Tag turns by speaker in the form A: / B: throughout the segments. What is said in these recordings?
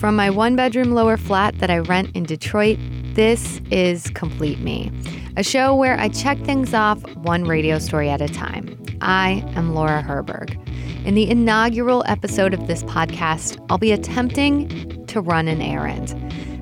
A: From my one bedroom lower flat that I rent in Detroit, this is Complete Me, a show where I check things off one radio story at a time. I am Laura Herberg. In the inaugural episode of this podcast, I'll be attempting to run an errand.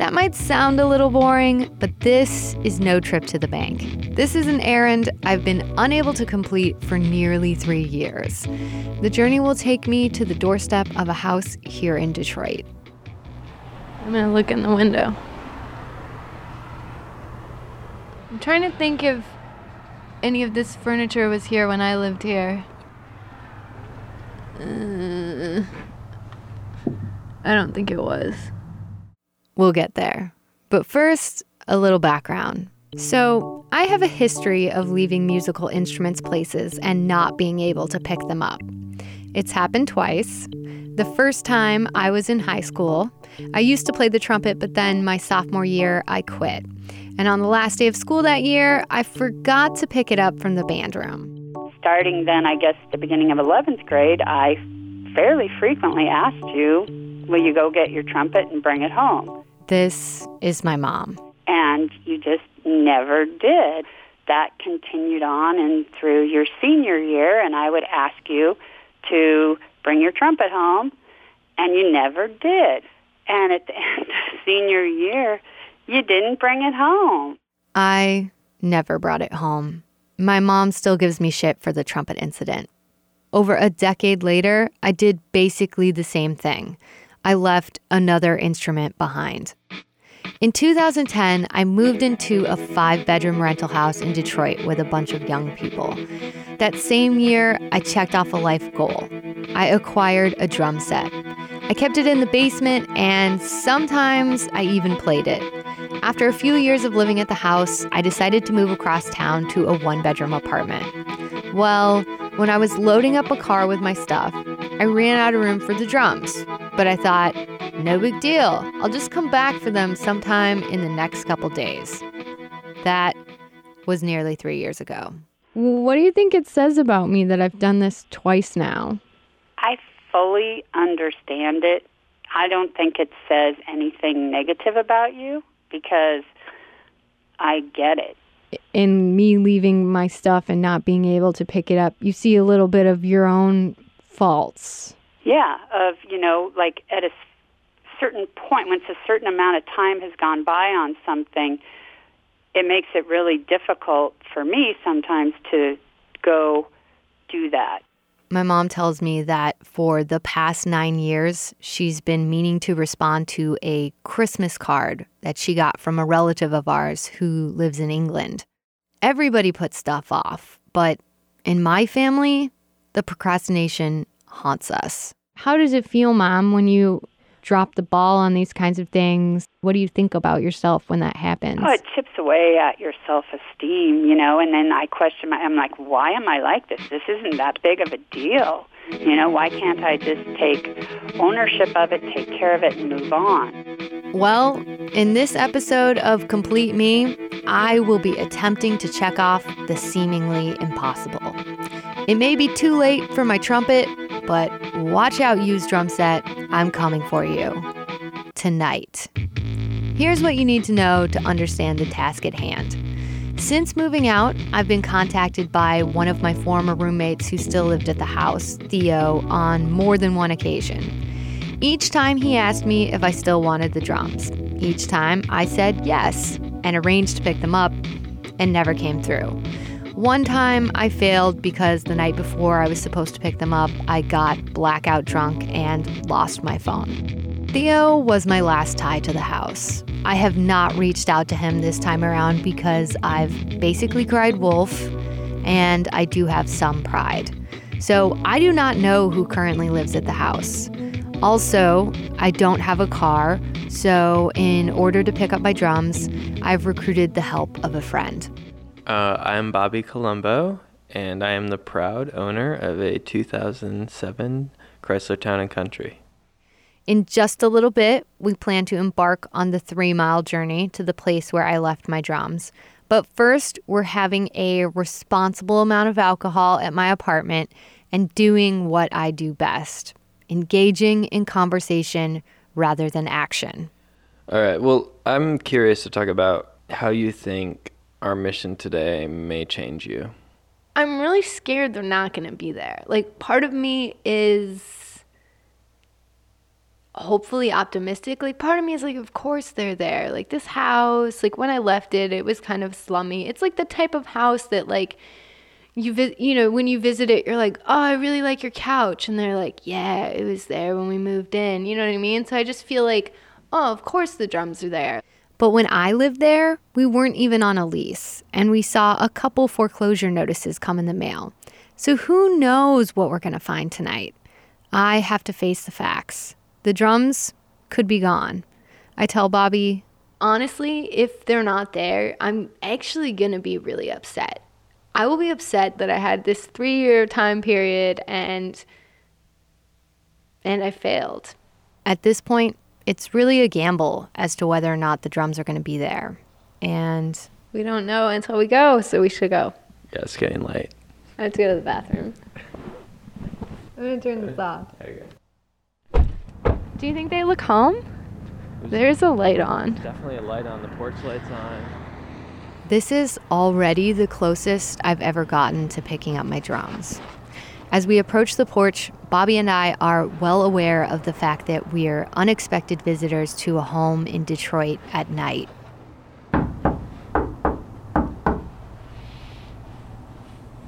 A: That might sound a little boring, but this is no trip to the bank. This is an errand I've been unable to complete for nearly three years. The journey will take me to the doorstep of a house here in Detroit. I'm gonna look in the window. I'm trying to think if any of this furniture was here when I lived here. Uh, I don't think it was. We'll get there. But first, a little background. So, I have a history of leaving musical instruments places and not being able to pick them up. It's happened twice. The first time I was in high school, I used to play the trumpet, but then my sophomore year, I quit. And on the last day of school that year, I forgot to pick it up from the band room.
B: Starting then, I guess, the beginning of 11th grade, I fairly frequently asked you, Will you go get your trumpet and bring it home?
A: This is my mom.
B: And you just never did. That continued on and through your senior year, and I would ask you to bring your trumpet home, and you never did. And at the end of senior year, you didn't bring it home.
A: I never brought it home. My mom still gives me shit for the trumpet incident. Over a decade later, I did basically the same thing. I left another instrument behind. In 2010, I moved into a five bedroom rental house in Detroit with a bunch of young people. That same year, I checked off a life goal. I acquired a drum set. I kept it in the basement, and sometimes I even played it. After a few years of living at the house, I decided to move across town to a one bedroom apartment. Well, when I was loading up a car with my stuff, I ran out of room for the drums. But I thought, no big deal. I'll just come back for them sometime in the next couple days. That was nearly three years ago. What do you think it says about me that I've done this twice now?
B: I fully understand it. I don't think it says anything negative about you because I get it.
A: In me leaving my stuff and not being able to pick it up, you see a little bit of your own faults.
B: Yeah, of, you know, like at a certain point, once a certain amount of time has gone by on something, it makes it really difficult for me sometimes to go do that.
A: My mom tells me that for the past nine years, she's been meaning to respond to a Christmas card that she got from a relative of ours who lives in England. Everybody puts stuff off, but in my family, the procrastination haunts us. How does it feel, mom, when you drop the ball on these kinds of things? What do you think about yourself when that happens?
B: Oh, it chips away at your self esteem, you know, and then I question my, I'm like, why am I like this? This isn't that big of a deal. You know, why can't I just take ownership of it, take care of it, and move on?
A: Well, in this episode of Complete Me, I will be attempting to check off the seemingly impossible. It may be too late for my trumpet, but watch out, used drum set. I'm coming for you. Tonight. Here's what you need to know to understand the task at hand. Since moving out, I've been contacted by one of my former roommates who still lived at the house, Theo, on more than one occasion. Each time he asked me if I still wanted the drums. Each time I said yes and arranged to pick them up and never came through. One time I failed because the night before I was supposed to pick them up, I got blackout drunk and lost my phone. Theo was my last tie to the house. I have not reached out to him this time around because I've basically cried wolf and I do have some pride. So I do not know who currently lives at the house. Also, I don't have a car, so in order to pick up my drums, I've recruited the help of a friend.
C: Uh, I'm Bobby Colombo, and I am the proud owner of a 2007 Chrysler Town and Country.
A: In just a little bit, we plan to embark on the three mile journey to the place where I left my drums. But first, we're having a responsible amount of alcohol at my apartment and doing what I do best engaging in conversation rather than action.
C: All right. Well, I'm curious to talk about how you think our mission today may change you.
D: I'm really scared they're not going to be there. Like, part of me is hopefully optimistic. Like, part of me is like, of course they're there. Like, this house, like, when I left it, it was kind of slummy. It's like the type of house that, like, you vi- you know when you visit it you're like oh i really like your couch and they're like yeah it was there when we moved in you know what i mean so i just feel like oh of course the drums are there
A: But when I lived there, we weren't even on a lease, and we saw a couple foreclosure notices come in the mail. So who knows what we're going to find tonight? I have to face the facts. The drums could be gone. I tell Bobby,
D: honestly, if they're not there, I'm actually going to be really upset. I will be upset that I had this 3-year time period and and I failed.
A: at this point, it's really a gamble as to whether or not the drums are going to be there. And
D: We don't know until we go, so we should go.
C: Yeah, it's getting late.
D: I have to go to the bathroom. I'm going to turn this off.
C: Okay.
D: Do you think they look home? There's a light on.
C: Definitely a light on. The porch light's on.
A: This is already the closest I've ever gotten to picking up my drums. As we approach the porch, Bobby and I are well aware of the fact that we're unexpected visitors to a home in Detroit at night.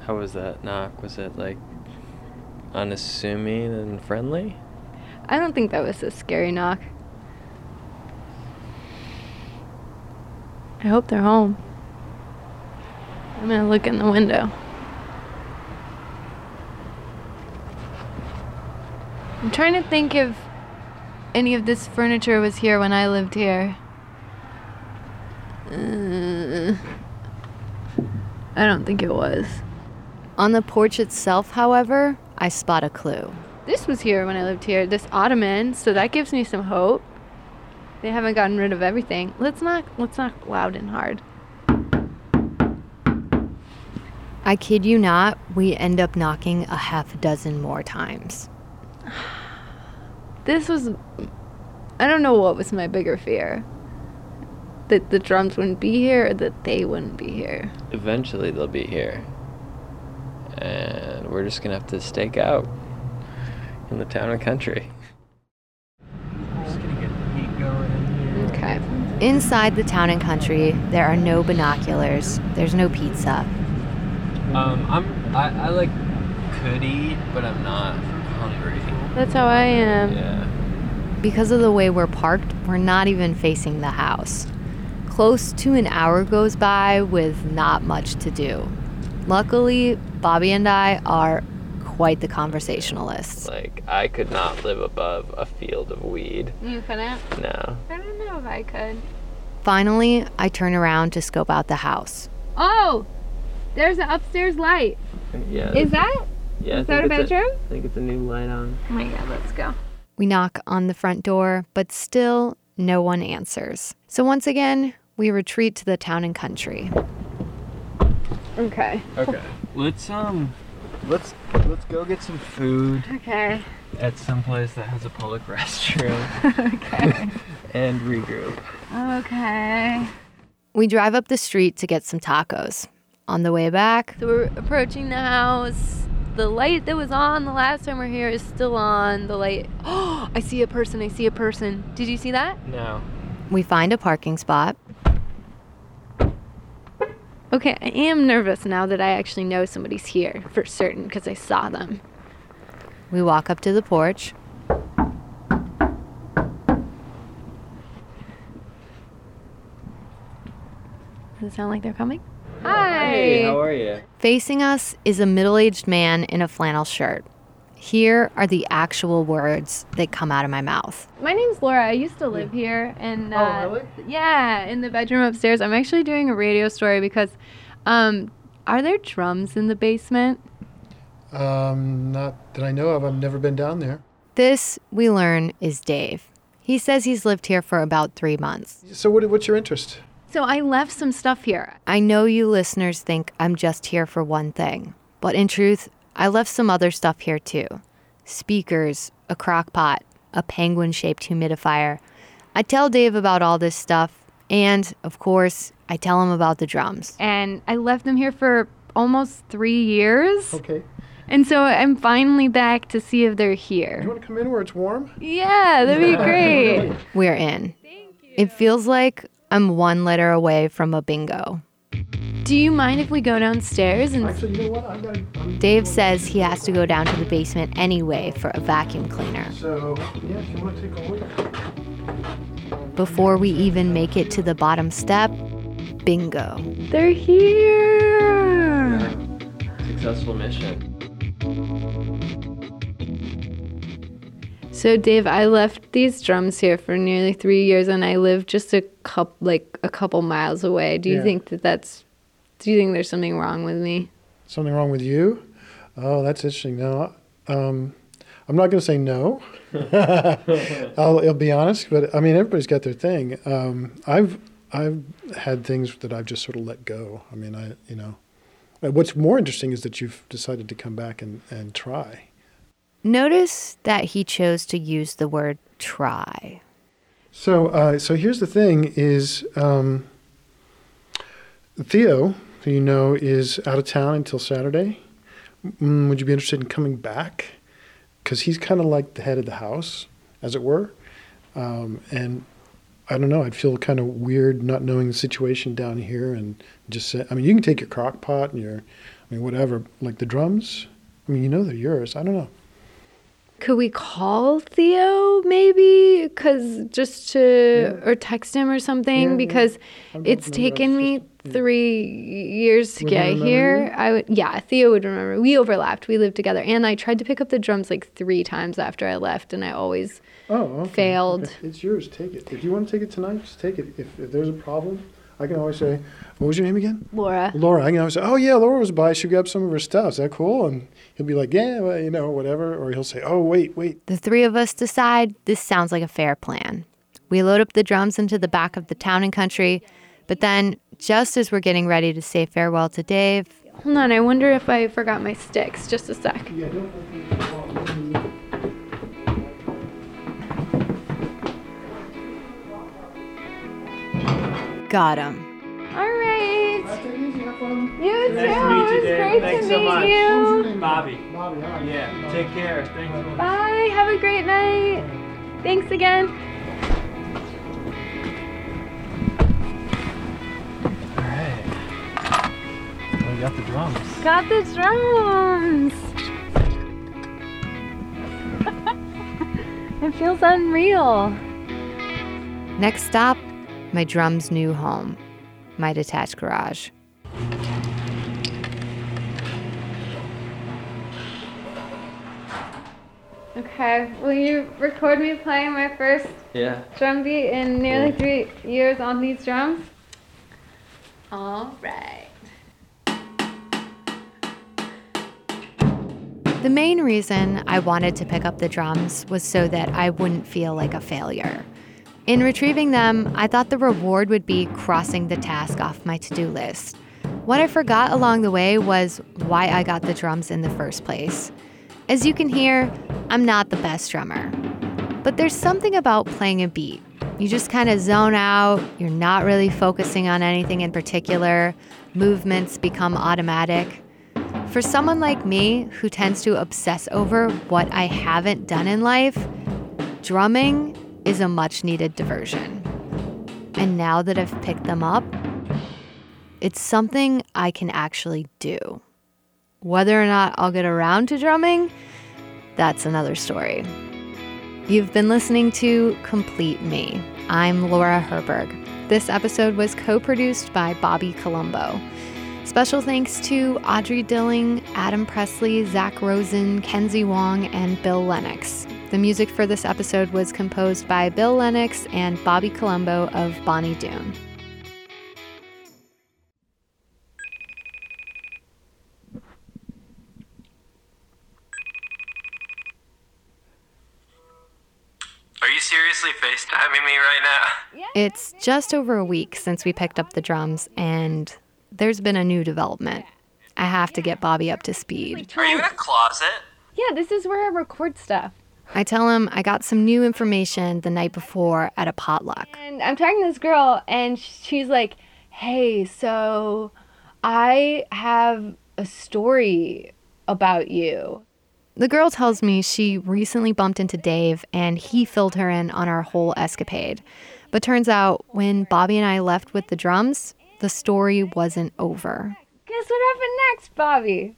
C: How was that knock? Was it like unassuming and friendly?
D: I don't think that was a scary knock. I hope they're home. I'm gonna look in the window. I'm trying to think if any of this furniture was here when I lived here. Uh, I don't think it was.
A: On the porch itself, however, I spot a clue.
D: This was here when I lived here, this ottoman, so that gives me some hope. They haven't gotten rid of everything. Let's not let's not loud and hard.
A: I kid you not, we end up knocking a half dozen more times.
D: This was I don't know what was my bigger fear. That the drums wouldn't be here or that they wouldn't be here.
C: Eventually they'll be here. And we're just gonna have to stake out in the town and country. Just gonna get the heat going in here.
D: Okay.
A: Inside the town and country, there are no binoculars, there's no pizza.
C: Um, I'm I, I like could eat, but I'm not hungry.
D: That's how I am.
C: Yeah.
A: Because of the way we're parked, we're not even facing the house. Close to an hour goes by with not much to do. Luckily, Bobby and I are quite the conversationalists.
C: Like I could not live above a field of weed.
D: You couldn't?
C: No.
D: I don't know if I could.
A: Finally, I turn around to scope out the house.
D: Oh! There's an upstairs light.
C: Yeah.
D: Is that?
C: Yeah, I
D: is that a bedroom?
C: I think it's a new light on.
D: Oh my god, let's go.
A: We knock on the front door, but still no one answers. So once again, we retreat to the town and country.
D: Okay.
C: Okay. Let's um let's let's go get some food
D: Okay.
C: at some place that has a public restroom
D: okay.
C: and regroup.
D: Okay.
A: We drive up the street to get some tacos. On the way back,
D: So we're approaching the house. The light that was on the last time we are here is still on. The light. Oh, I see a person. I see a person. Did you see that?
C: No.
A: we find a parking spot.
D: Okay, I am nervous now that I actually know somebody's here for certain because I saw them.
A: We walk up to the porch.
D: Does it sound like they're coming?
C: Hey, how are you?
A: Facing us is a middle aged man in a flannel shirt. Here are the actual words that come out of my mouth.
D: My name's Laura. I used to live here, and uh,
C: really?
D: yeah, in the bedroom upstairs. I'm actually doing a radio story because, um, are there drums in the basement?
E: Um, not that I know of. I've never been down there.
A: This, we learn, is Dave. He says he's lived here for about three months.
E: So, what, what's your interest?
D: So I left some stuff here.
A: I know you listeners think I'm just here for one thing, but in truth, I left some other stuff here too speakers, a crock pot, a penguin shaped humidifier. I tell Dave about all this stuff, and of course, I tell him about the drums.
D: And I left them here for almost three years.
E: Okay.
D: And so I'm finally back to see if they're here.
E: You want to come in where it's warm?
D: Yeah, that'd be great.
A: We're in. It feels like I'm one letter away from a bingo.
D: Do you mind if we go downstairs and
E: Actually, you know what? I'm gonna. I'm,
A: Dave says he has to go down to the basement anyway for a vacuum cleaner.
E: so yeah, if you want to take a.
A: Before we even make it to the bottom step, bingo.
D: they're here?
C: Successful mission.
D: So Dave, I left these drums here for nearly three years, and I live just a couple, like a couple miles away. Do you
E: Yeah.
D: think that that's? Do you think there's something wrong with me?
E: Something wrong with you? Oh, that's interesting. No, um, I'm not going to say no. I'll, I'll be honest, but I mean, everybody's got their thing. Um, I've I've had things that I've just sort of let go. I mean, I you know, what's more interesting is that you've decided to come back and, and try.
A: Notice that he chose to use the word try.
E: So, uh, so here's the thing: is um, Theo, who you know is out of town until Saturday. Mm, would you be interested in coming back? Because he's kind of like the head of the house, as it were. Um, and I don't know. I'd feel kind of weird not knowing the situation down here and just say. I mean, you can take your crock pot and your, I mean, whatever. Like the drums. I mean, you know they're yours. I don't know.
D: Could we call Theo maybe? Cause just to or text him or something
E: Yeah, yeah.
D: because
E: I'm
D: it's taken me three years to
E: Would
D: get here.
E: you?
D: I would yeah, Theo would remember. We overlapped. We lived together, and I tried to pick up the drums like three times after I left, and I always
E: Oh, okay.
D: Failed.
E: It's yours. Take it. If you want to take it tonight, just take it. If, if there's a problem, I can always say, "What was your name again?"
D: Laura.
E: Laura. I can always say, "Oh yeah, Laura was by. She grabbed some of her stuff. Is that cool?" And he'll be like, "Yeah, well, you know, whatever." Or he'll say, "Oh wait, wait.
A: The three of us decide this sounds like a fair plan. We load up the drums into the back of the town and country, but then, just as we're getting ready to say farewell to Dave,
D: Hold on, I wonder if I forgot my sticks. Just a sec.
E: Yeah,
A: got him.
D: All right.
E: Take it easy. Have fun.
D: You too.
F: Nice to meet you,
D: it was
F: Dave.
D: great
F: Thanks
D: to
F: so
D: meet
F: much.
D: you.
F: Bobby.
E: Bobby, hi.
F: Yeah. Take care. Thanks.
D: Bye. Have a great night. Thanks again.
F: All right. We got the drums.
D: Got the drums. it feels unreal.
A: Next stop, my drum's new home, my detached garage.
D: Okay. Will you record me playing my first
C: Yeah.
D: drum beat in nearly three years on these drums? All right.
A: The main reason I wanted to pick up the drums was so that I wouldn't feel like a failure. In retrieving them, I thought the reward would be crossing the task off my to do list. What I forgot along the way was why I got the drums in the first place. As you can hear, I'm not the best drummer. But there's something about playing a beat. You just kind of zone out, you're not really focusing on anything in particular, movements become automatic. For someone like me who tends to obsess over what I haven't done in life, drumming is a much needed diversion. And now that I've picked them up, it's something I can actually do. Whether or not I'll get around to drumming, that's another story. You've been listening to Complete Me. I'm Laura Herberg. This episode was co produced by Bobby Colombo. Special thanks to Audrey Dilling, Adam Presley, Zach Rosen, Kenzie Wong, and Bill Lennox. The music for this episode was composed by Bill Lennox and Bobby Colombo of Bonny Doon.
C: Are you seriously FaceTiming me right now?
A: It's just over a week since we picked up the drums, and there's been a new development. I have to get Bobby up to speed.
C: Are you in a closet?
D: Yeah, this is where I record stuff.
A: I tell him I got some new information the night before at a potluck.
D: And I'm talking to this girl, and she's like, "Hey, so I have a story about you."
A: The girl tells me she recently bumped into Dave and he filled her in on our whole escapade. But turns out when Bobby and I left with the drums, the story wasn't over.
D: Guess what happened next, Bobby?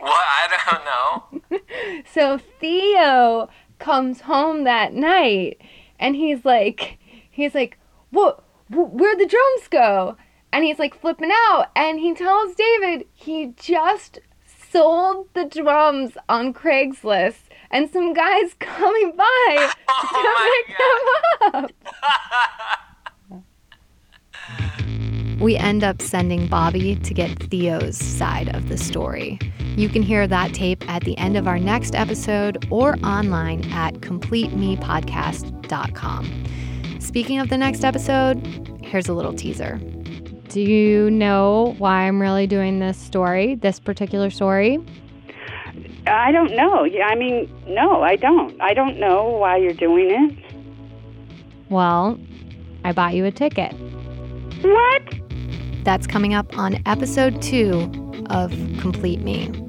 C: What? I don't know.
D: So Theo comes home that night and he's like he's like, "What where'd the drums go?" And he's like flipping out and he tells David he just sold the drums on Craigslist and some guys coming by oh to pick them up.
A: We end up sending Bobby to get Theo's side of the story. You can hear that tape at the end of our next episode or online at completemepodcast.com. Speaking of the next episode, here's a little teaser.
D: Do you know why I'm really doing this story, this particular story?
B: I don't know. Yeah, I mean, no, I don't. I don't know why you're doing it.
D: Well, I bought you a ticket.
B: What?
A: That's coming up on episode two of Complete Me.